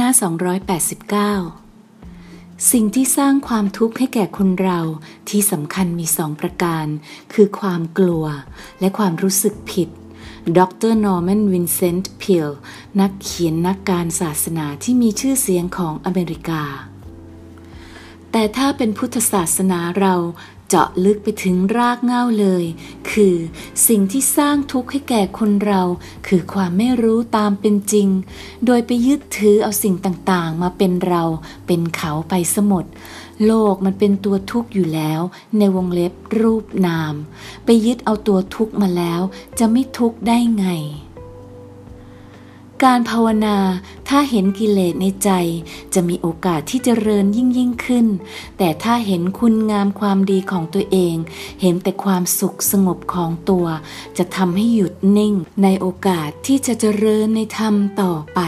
หน้า 289 สิ่งที่สร้างความทุกข์ให้แก่คนเราที่สำคัญมีสองประการ คือความกลัวและความรู้สึกผิดดรนอร์แมนวินเซนต์เพียลนักเขียนนักการศาสนาที่มีชื่อเสียงของอเมริกา แต่ถ้าเป็นพุทธศาสนาเราเจาะลึกไปถึงรากเหง้าเลย คือ สิ่งที่สร้างทุกข์ให้แก่คนเรา คือความไม่รู้ตามเป็นจริง โดยไปยึดถือเอาสิ่งต่างๆ มาเป็นเรา เป็นเขาไปสมด โลกมันเป็นตัวทุกข์อยู่แล้ว ในวงเล็บรูปนาม ไปยึดเอาตัวทุกข์มาแล้ว จะไม่ทุกข์ได้ไง การภาวนา ถ้าเห็นกิเลสในใจ จะมีโอกาสที่จเจริญยิ่งยิ่งขึ้น แต่ถ้าเห็นคุณงามความดีของตัวเอง เห็นแต่ความสุขสงบของตัว จะทำให้หยุดนิ่งในโอกาสที่จะเจริญในธรรมต่อไป